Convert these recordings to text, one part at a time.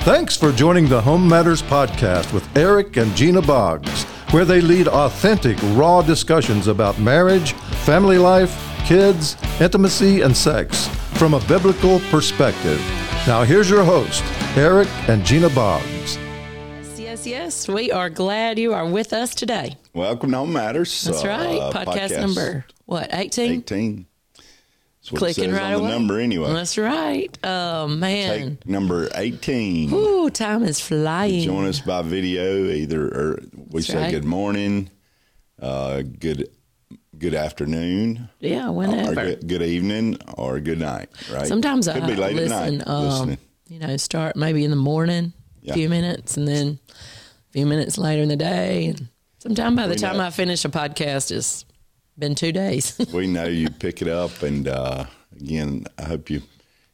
Thanks for joining the Home Matters Podcast with Eric and Gena Boggs, where they lead authentic, raw discussions about marriage, family life, kids, intimacy, and sex from a biblical perspective. Now, here's your host, Eric and Gena Boggs. Yes, yes, yes. We are glad you are with us today. Welcome to Home Matters. That's right. uh, podcast, number, what, 18? 18. That's Clicking right on away. number anyway. That's right. Oh, man. Take number 18. Ooh, time is flying. Join us by video. Either or we That's say right. good morning, uh, good good afternoon, Yeah, or whenever. good, good evening, or good night. Right? Sometimes could I be late listen, at night. um, you know, start maybe in the morning, a Yeah. few minutes, and then a few minutes later in the day. And sometime by the We time know. I finish a podcast, it's been two days. we know you pick it up, and uh, again, I hope you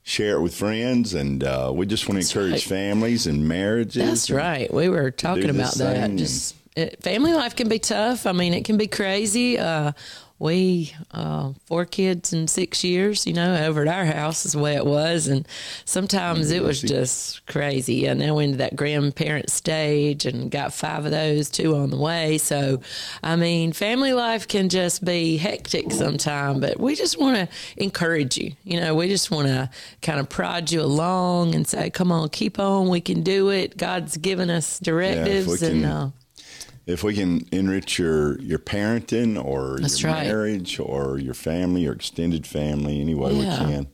share it with friends. And uh, we just want to encourage right. families and marriages. That's and- right. We were talking about that. Just it, family life can be tough. I mean, it can be crazy. Uh, we uh, four kids in six years. You know, over at our house is the way it was, and sometimes it was just crazy. And then we're into that grandparent stage, and got five of those, two on the way. So, I mean, family life can just be hectic sometimes. But we just want to encourage you. You know, we just want to kind of prod you along and say, "Come on, keep on. We can do it. God's given us directives." can- and uh, if we can enrich your your parenting or That's your right. marriage or your family or extended family any way Yeah. we can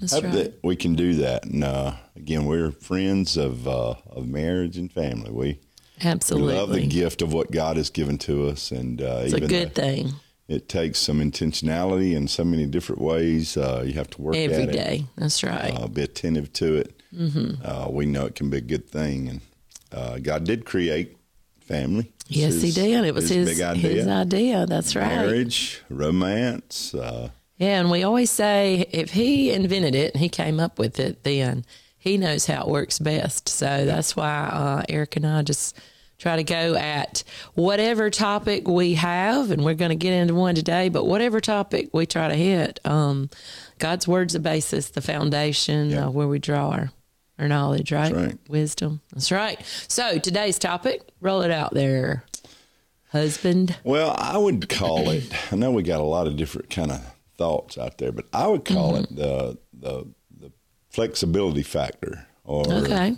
that's hope right. that we can do that and uh, again we're friends of uh, of marriage and family we, we Absolutely, love the gift of what god has given to us and uh, it's a good thing it takes some intentionality in so many different ways uh, you have to work every day. That's right. uh, be attentive to it Mm-hmm. uh, we know it can be a good thing and uh, god did create family Yes, he did. It was his big idea his idea. That's right. marriage, romance. Uh, Yeah, and we always say if he invented it and he came up with it, then he knows how it works best. So that's why uh, Eric and I just try to go at whatever topic we have, and we're going to get into one today. But whatever topic we try to hit, um, God's word's the basis, the foundation Yeah. uh, where we draw our. Our knowledge, right? right. Wisdom. That's right. So today's topic, roll it out there, husband. well, I would call it. I know we got a lot of different kind of thoughts out there, but I would call Mm-hmm. it the the the flexibility factor, or Okay.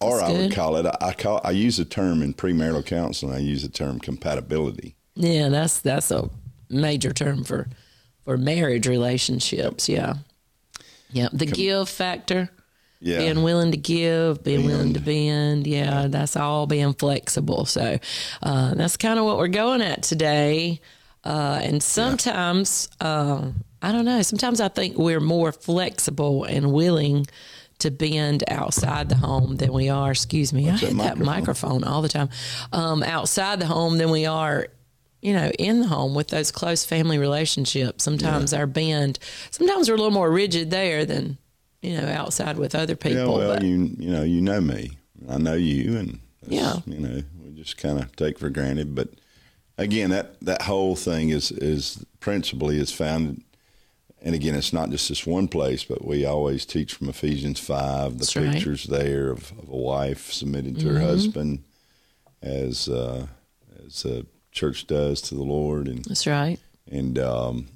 or That's I would call it. I call I use the term in premarital counseling. I use the term compatibility. Yeah, that's that's a major term for for marriage relationships. Yeah, yeah. The give factor, Yeah, being willing to give, being willing to bend. Yeah, that's all being flexible. So uh, that's kind of what we're going at today. Uh, and sometimes uh, I don't know. Sometimes I think we're more flexible and willing to bend outside the home than we are. Excuse me, I that hit that microphone? microphone all the time. Um, outside the home than we are you know, in the home with those close family relationships. Sometimes our bend, sometimes we're a little more rigid there than, you know, outside with other people. yeah. Well, but you you know you know me. I know you, and Yeah. you know we just kind of take for granted. But again, that that whole thing is is principally is found. And again, it's not just this one place, but we always teach from Ephesians five. The That's right. pictures there of, of a wife submitting to her Mm-hmm. husband, as uh, as a church does to the Lord, and that's right. and um,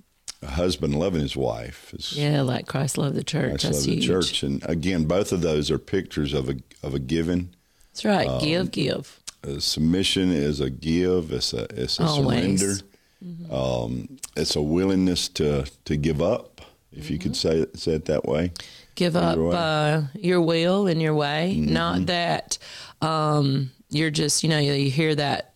a husband loving his wife is Yeah, like Christ loved the church. Christ that's love the church. And again, both of those are pictures of a of a giving. That's right. Um, give, give. Submission is a give. It's a it's a Always. surrender. Um, it's a willingness to to give up, if you could say it, say it that way. Give up uh, your will and your way. Mm-hmm. Not that um, you're just, you know, you hear that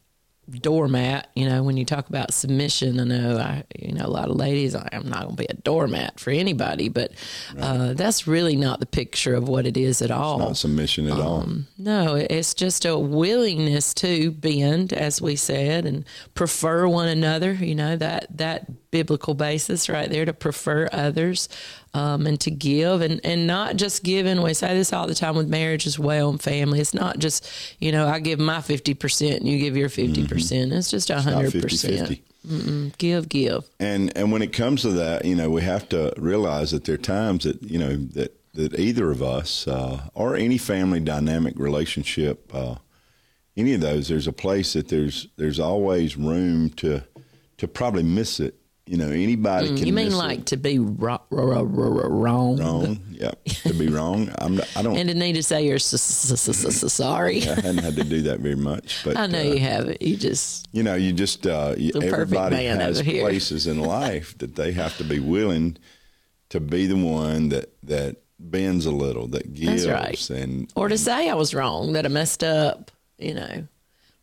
doormat, you know, when you talk about submission, I know I, you know, a lot of ladies, I'm not going to be a doormat for anybody, but uh, that's really not the picture of what it is at all. Not submission at all. Um, No, it's just a willingness to bend, as we said, and prefer one another. You know that that biblical basis right there to prefer others um, and to give, and and not just give giving. We say this all the time with marriage as well and family. It's not just you know I give my fifty percent and you give your fifty percent. It's just a Not hundred 50 percent. 50. Give, give. And and when it comes to that, you know, we have to realize that there are times that you know that that either of us uh, or any family dynamic relationship, uh, any of those, there's a place that there's there's always room to to probably miss it. You know, anybody can. Mm, you mean like it. to be ro- ro- ro- ro- wrong? wrong? Yeah, to be wrong. I'm. not- I don't. And to need to say you're s- s- s- s- s- sorry. I hadn't had to do that very much, but I know uh, you haven't. You just you know, you just uh, you, The perfect everybody has places in life that they have to be willing to be the one that that bends a little, that gives, right. and or to say I was wrong, that I messed up. You know,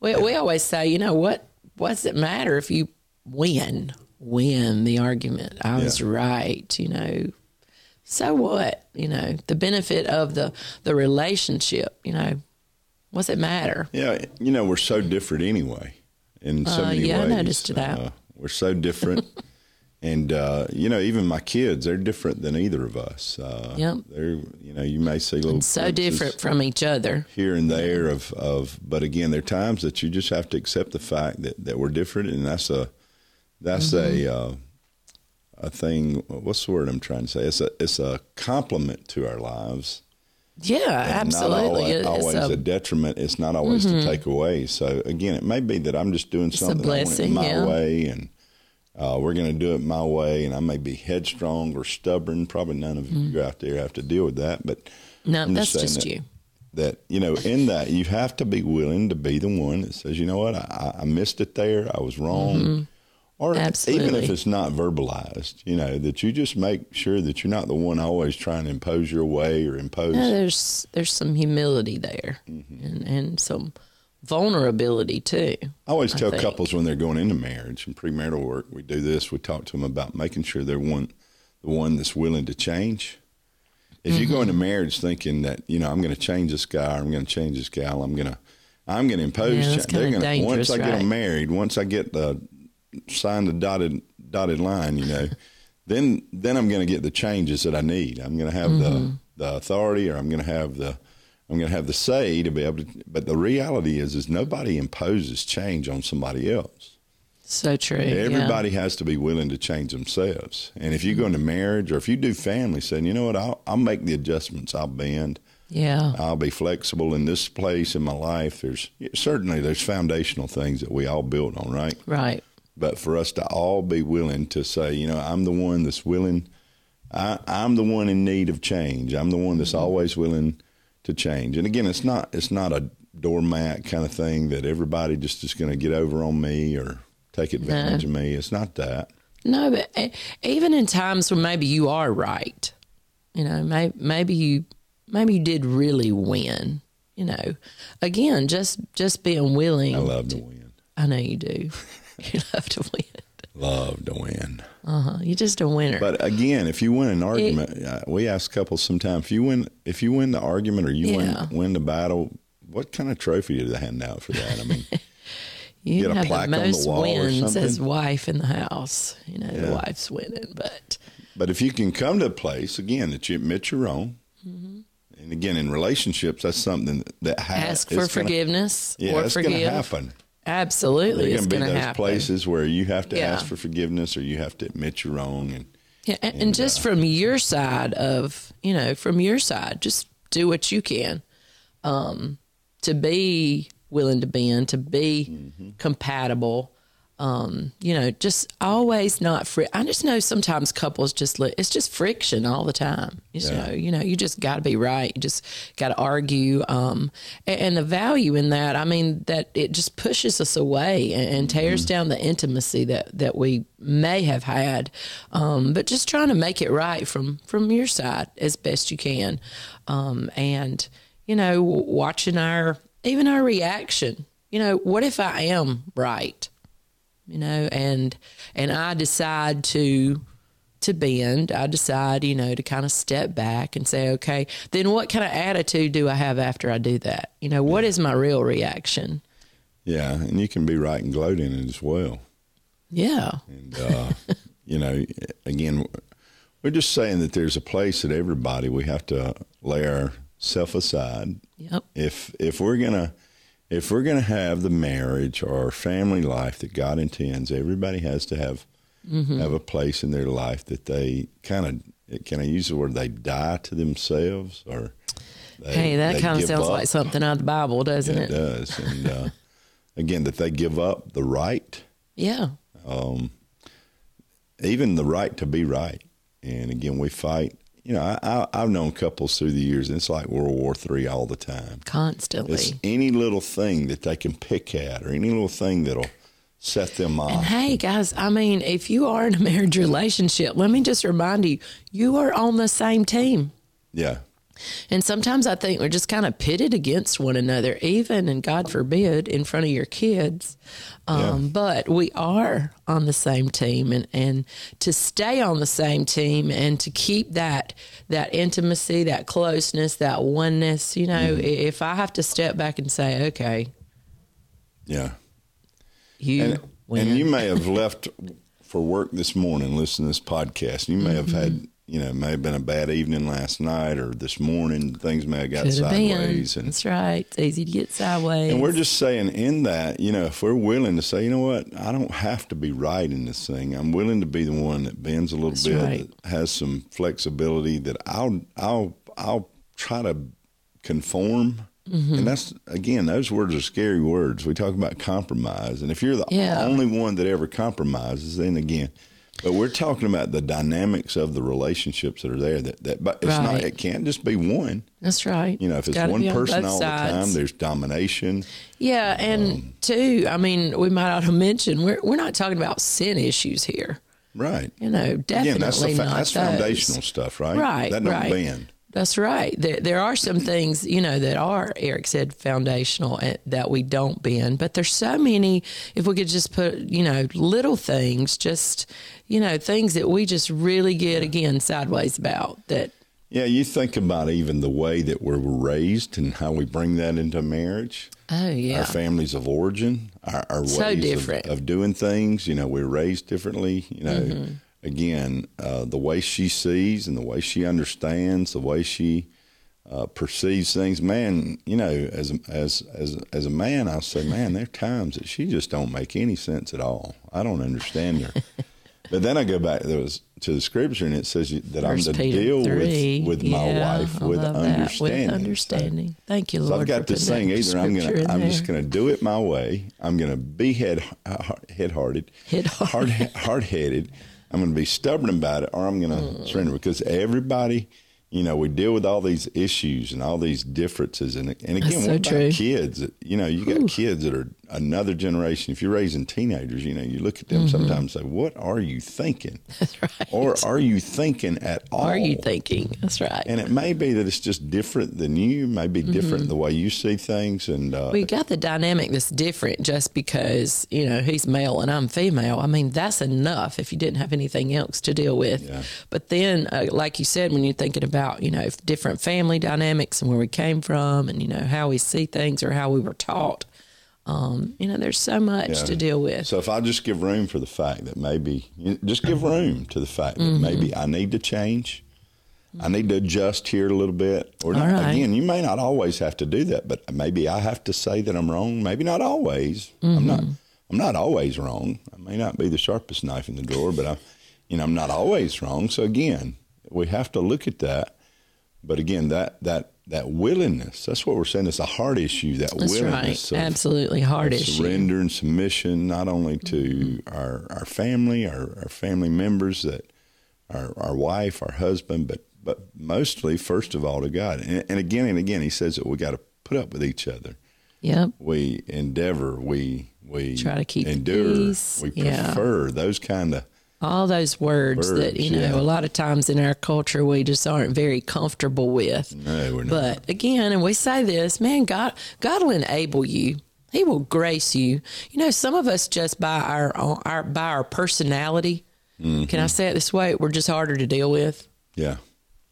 we we always say, you know what? What's it matter if you win? Win the argument. I was right. You know. So what? You know, the benefit of the the relationship. You know, what's it matter? yeah, you know, we're so different anyway. In so Uh, many yeah, I noticed that. Uh, we're so different, and uh, you know, even my kids, they're different than either of us. Uh, Yep. They're, you know, you may see little So different from each other. here and there of, of but again there are times that you just have to accept the fact that, that we're different and that's a that's Mm-hmm. a uh, a thing what's the word I'm trying to say it's a it's a compliment to our lives Yeah, and absolutely. not It's always, always a- a, detriment it's not always to take away so again it may be that I'm just doing something I want it blessing, my yeah. way and uh, we're going to do it my way and I may be headstrong or stubborn probably none of Mm-hmm. you out there have to deal with that but no, I'm that's just saying just that- you. that you know in that you have to be willing to be the one that says you know what i, I missed it there i was wrong or even Mm-hmm. If it's not verbalized you know that you just make sure that you're not the one always trying to impose your way or impose No, there's there's some humility there, Mm-hmm. and and some vulnerability too. i always tell think. couples when they're going into marriage and premarital work we do this we talk to them about making sure they're one the one that's willing to change if you Mm-hmm. go into marriage thinking that you know i'm going to change this guy or i'm going to change this gal i'm going to i'm going to impose Yeah. They're gonna- once dangerous, i get them married once i get the sign the dotted dotted line you know then then i'm going to get the changes that i need i'm going to have Mm-hmm. the the authority or i'm going to have the i'm going to have the say to be able to but the reality is is nobody imposes change on somebody else So true. yeah. Everybody has to be willing to change themselves. And if you go into marriage or if you do family, saying, you know what, I'll, I'll make the adjustments. I'll bend. Yeah. I'll be flexible in this place in my life. There's certainly there's foundational things that we all build on, right? Right. But for us to all be willing to say, you know, I'm the one that's willing. I, I'm the one in need of change. I'm the one that's mm-hmm. always willing to change. And again, it's not it's not a doormat kind of thing that everybody just is going to get over on me or take advantage of me. It's not that. No, but e- even in times when maybe you are right, you know, maybe maybe you maybe you did really win. You know, again, just just being willing. I love to win. I know you do. you love to win. Love to win. Uh-huh. You're just a winner. But again, if you win an argument, uh, we ask couples sometimes if you win if you win the argument or you Yeah. win win the battle, what kind of trophy do they hand out for that? I mean, you get a have plaque the on the wins as wife in the house. You know, the wife's winning, but but if you can come to a place again that you admit you're wrong, and again in relationships, that's something that, that ha- ask for gonna- forgiveness Yeah, or it's going to happen. Absolutely, There's it's going to going be those happen. places where you have to Yeah. ask for forgiveness or you have to admit you're wrong. And Yeah, and, and just from your side of, you know, from your side, just do what you can um, to be willing to bend, to be Mm-hmm. compatible. Um, you know, just always not fri I just know sometimes couples just look, it's just friction all the time. You Yeah. know, you know, you just got to be right. You just got to argue. Um, and, and the value in that, I mean, that it just pushes us away and, and tears down the intimacy that that we may have had. Um, but just trying to make it right from from your side as best you can, um, and you know, watching our even our reaction. You know, what if I am right? You know and and i decide to to bend. I decide you know to kind of step back and say okay then what kind of attitude do i have after i do that? You know what is my real reaction? Yeah, and you can be right and gloat in it as well. yeah. And, uh, you know, again, we're just saying that there's a place that everybody, we have to lay ourself aside. yep. If, if we're to, if we're going to have the marriage or family life that God intends, everybody has to have Mm-hmm. have a place in their life that they kind of can I use the word they die to themselves or they, Hey, that kind of sounds up. like something out of the Bible, doesn't Yeah, it? it does and uh, again that they give up the right Yeah. even the right to be right. And again, we fight. You know, I, I've known couples through the years, and it's like World War Three all the time. Constantly. It's any little thing that they can pick at, or any little thing that'll set them And off. hey, guys, I mean, if you are in a marriage relationship, let me just remind you, you are on the same team. Yeah, And sometimes I think we're just kind of pitted against one another, even, and God forbid, in front of your kids. Um, Yeah. But we are on the same team, and, and to stay on the same team and to keep that that intimacy, that closeness, that oneness. You know, Mm-hmm. if I have to step back and say, okay, yeah. you And, and you may have left for work this morning, listening to this podcast. You may have Mm-hmm. had, you know, it may have been a bad evening last night, or this morning things may have got Could have been. sideways, and That's right. It's easy to get sideways. And we're just saying in that, you know, if we're willing to say, you know what, I don't have to be right in this thing. I'm willing to be the one that bends a little That's bit, right. that has some flexibility. That I'll, I'll, I'll try to conform. Mm-hmm. And that's again, those words are scary words. We talk about compromise, and if you're the Yeah. only one that ever compromises, then again. But we're talking about the dynamics of the relationships that are there. That, that but it's not. It can't just be one. That's right. You know, if it's gotta one on person all the time, there's domination. Yeah, and um, two, I mean, we might ought to mention we're we're not talking about sin issues here. Right. You know, definitely Again, that's the fa- not that's those. foundational stuff, right? Right, That don't right. bend. That's right. There, there are some things, you know, that are, Eric said, foundational that we don't bend. But there's so many, if we could just put, you know, little things, just, you know, things that we just really get, again, sideways about that. Yeah, you think about even the way that we're raised and how we bring that into marriage. Oh, yeah. Our families of origin, our, our So ways of- Of, doing things. You know, we're raised differently. You know, Mm-hmm. Again, uh, the way she sees and the way she understands, the way she uh, perceives things. Man, you know, as a, as as as a man, I'll say, man, there are times that she just don't make any sense at all. I don't understand her. but then I go back there was to the scripture and it says that First I'm to Peter deal 3. with with my Yeah, wife with understanding. With understanding. Thank you, So Lord. I've got this thing either I'm gonna I'm there. just gonna do it my way. I'm gonna be head head hearted, Head hard hard headed. I'm gonna be stubborn about it, or I'm gonna Mm. surrender because everybody. You know, we deal with all these issues and all these differences, and and again, That's what so about true. kids? You know, you got kids that are another generation. If you're raising teenagers, you know, you look at them sometimes and say, "What are you thinking?" Mm-hmm. That's right. Or are you thinking at all? are you thinking? That's right. And it may be that it's just different than you, may be different the way you see things, and uh, we got the dynamic that's different just because you know he's male and I'm female. I mean that's enough if you didn't have anything else to deal with. Yeah. But then, uh, like you said, when you're thinking about you know different family dynamics and where we came from and you know how we see things or how we were taught, um, you know there's so much Yeah. to deal with. So if I just give room for the fact that maybe, just give room to the fact that Mm-hmm. maybe I need to change, I need to adjust here a little bit. Or not, right. again, you may not always have to do that, but maybe I have to say that I'm wrong. Maybe not always. I'm not. Mm-hmm. I'm not always wrong. I may not be the sharpest knife in the drawer, but I, you know, I'm not always wrong. So again, we have to look at that. But again, that that that willingness, that's what we're saying. It's a heart issue. That That's willingness right. of- Absolutely hard of issue. surrender and submission not only to mm-hmm. our, our family, our, our family members, that our, our wife, our husband, but but mostly, first of all, to God. And, and again and again, He says that we got to put up with each other. Yep. We endeavor. We we Try to keep endure. peace. We Yeah. prefer those kind of all those words, that you know yeah. a lot of times in our culture we just aren't very comfortable with no, we're not. but again and we say this man god god will enable you he will grace you you know some of us just by our our by our personality Mm-hmm. can i say it this way we're just harder to deal with yeah,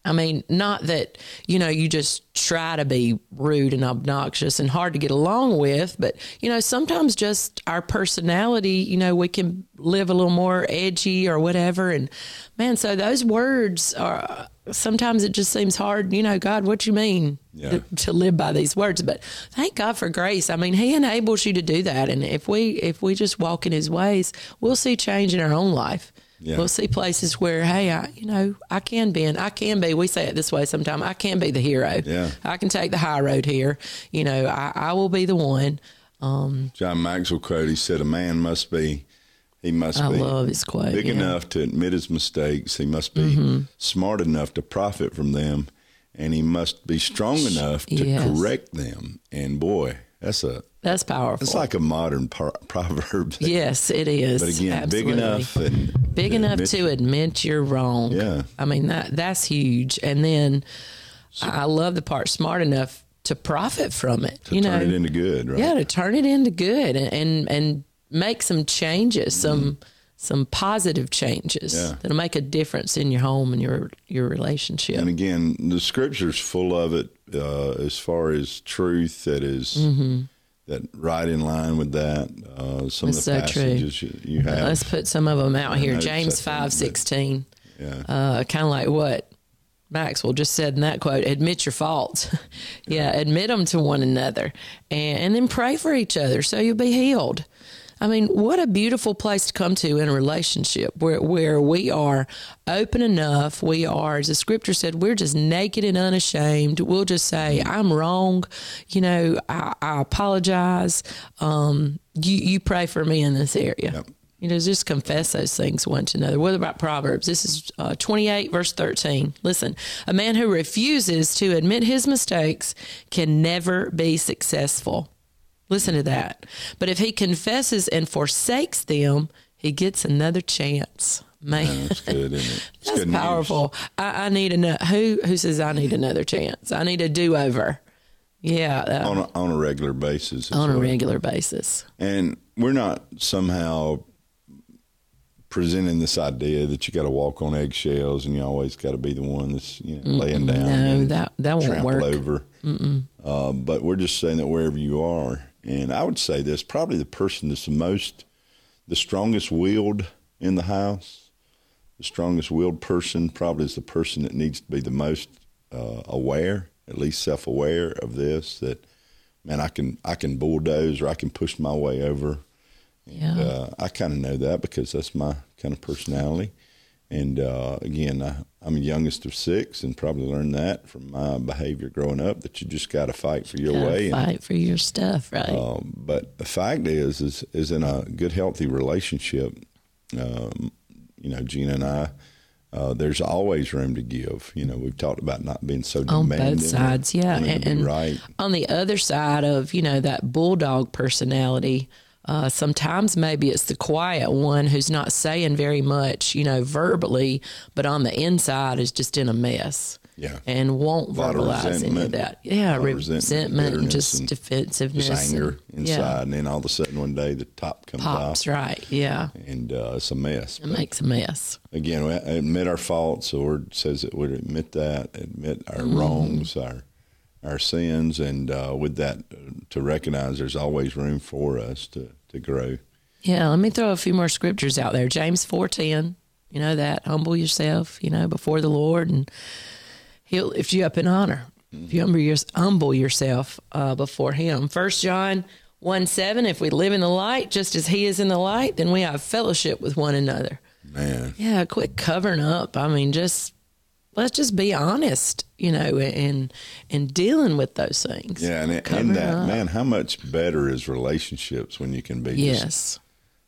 I mean, not that, you know, you just try to be rude and obnoxious and hard to get along with, but, you know, sometimes just our personality, you know, we can live a little more edgy or whatever. And man, so those words are, sometimes it just seems hard. You know, God, what you mean Yeah. to, to live by these words? But thank God for grace. I mean, He enables you to do that, and if we if we just walk in His ways, we'll see change in our own life. Yeah. We'll see places where, hey, I, you know, I can be, and I can be. We say it this way sometimes. I can be the hero. Yeah. I can take the high road here. You know, I, I will be the one. John Maxwell quote, he said, a man must be, he must I be love his quote. big yeah. Mm-hmm. enough to admit his mistakes. He must be smart enough to profit from them. And he must be strong enough to Yes. correct them. And boy, that's a, That's powerful. it's like a modern par- proverb. yes, it is. But again, Absolutely. big enough and big to enough admit- to admit you're wrong. Yeah. I mean that that's huge. And then I I love the part smart enough to profit from it. to you know, turn it into good, right? yeah, to turn it into good and and, and make some changes, some some positive changes. Yeah. that'll make a difference in your home and your your relationship. And again, the scripture's full of it uh, as far as truth that is- Mm-hmm. That right in line with that. Uh, some That's of the so true. passages you, you have. Let's put some of them out here. James five sixteen. yeah. uh, kind of like what Maxwell just said in that quote admit your faults. yeah, admit them to one another and, and then pray for each other so you'll be healed. I mean, what a beautiful place to come to in a relationship where, where we are open enough. We are, as the scripture said, we're just naked and unashamed. We'll just say, I'm wrong. You know, I, I apologize. Um, you, you pray for me in this area. Yep. You know, just confess those things one to another. What about Proverbs? This is uh, 28, verse 13. Listen, a man who refuses to admit his mistakes can never be successful. Listen to that. But if he confesses and forsakes them, he gets another chance. Man, That's good, isn't it? It's that's good powerful. I, I need a who who says I need another chance. I need a do over. Yeah, uh, on a, on a regular basis. on a well. regular basis. And we're not somehow presenting this idea that you got to walk on eggshells and you always got to be the one that's you know, laying down No, that that won't work. over. Uh, but we're just saying that wherever you are, and I would say this probably the person that's the most, the strongest willed in the house, the strongest willed person probably is the person that needs to be the most uh, aware, at least self aware of this. That man, I can I can bulldoze or I can push my way over. Yeah. Uh, I kind of know that because that's my kind of personality. And uh, again, I, I'm the youngest of six, and probably learned that from my behavior growing up. That you just got to fight for your way. And, fight for your stuff, right? um, but the fact is, is, is in a good, healthy relationship. Um, you know, Gena and I, uh, there's always room to give. You know, we've talked about not being so demanding. on both sides, yeah. And, and right. on the other side of you know that bulldog personality, uh, sometimes maybe it's the quiet one who's not saying very much, you know, verbally, but on the inside is just in a mess. Yeah. and won't lot of verbalize any of that. Yeah, of resentment, and just and defensiveness, Just anger and- inside, Yeah, and then all of a sudden one day the top comes pops off, right. Yeah, and uh, it's a mess. it makes a mess. again, we admit our faults. The word says that we admit that, admit our Mm-hmm. wrongs, our our sins, and uh, with that, to recognize there's always room for us to, to grow. Yeah, let me throw a few more scriptures out there. James four ten. You know that humble yourself, you know, before the Lord, and He'll lift you up in honor. If you humble, your, humble yourself uh, before Him. First John one seven. If we live in the light, just as He is in the light, then we have fellowship with one another. Man, Yeah, quit covering up. I mean, just let's just be honest, you know, and and dealing with those things. yeah, and in that, up. man, how much better is relationships when you can be just Yes.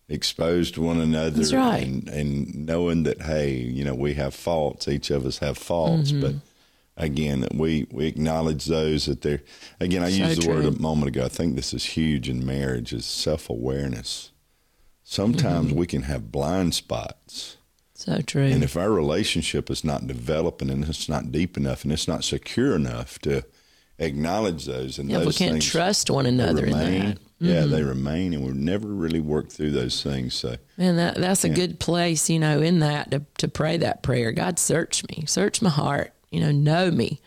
exposed to one another That's right. and, and knowing that hey you know we have faults each of us have faults Mm-hmm. but again that we we acknowledge those that they're again i So used the word a moment ago i think this is huge in marriage is self-awareness sometimes Mm-hmm. we can have blind spots So true. and if our relationship is not developing and it's not deep enough and it's not secure enough to acknowledge those and yeah, if we can't things trust one another in remain, that. Mm-hmm. yeah they remain and we've never really worked through those things so Man, that that's a good place, you know, in that to, to pray that prayer. God, search me, search my heart, you know, know me.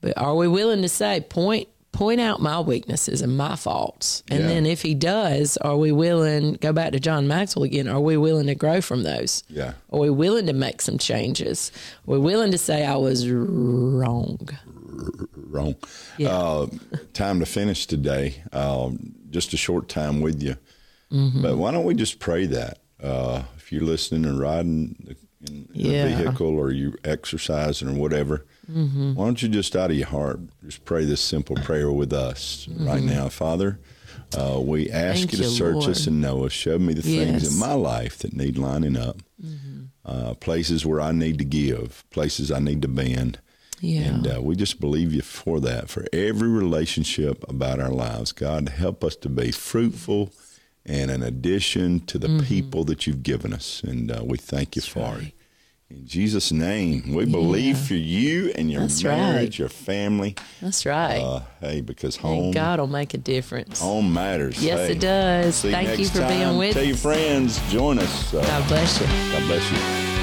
But are we willing to say, point point out my weaknesses and my faults. And Yeah. then if he does, are we willing, go back to John Maxwell again, are we willing to grow from those? Yeah. Are we willing to make some changes? Are we willing to say I was wrong? wrong. Yeah. Uh, time to finish today. Um, just a short time with you. Mm-hmm. But why don't we just pray that? Uh, if you're listening and riding in, in Yeah. a vehicle or you exercising or whatever, Mm-hmm. why don't you just out of your heart just pray this simple prayer with us right now, Father? Uh, we ask Mm-hmm. Thank you to you, search us and know us. Show me the things Yes. Mm-hmm. in my life that need lining up. Uh, places where I need to give, places I need to bend. Yeah. And uh, we just believe you for that, for every relationship about our lives. God, help us to be fruitful and an addition to the people that you've given us. And uh, we thank you for it. In Jesus' name, we believe for you and your That's marriage, right. your family. That's right. Uh, hey, because home, and God will make a difference. home matters. Yes, Hey, it does. see Thank you next for being time. with Tell your friends, join us. Uh, God bless you. God bless you.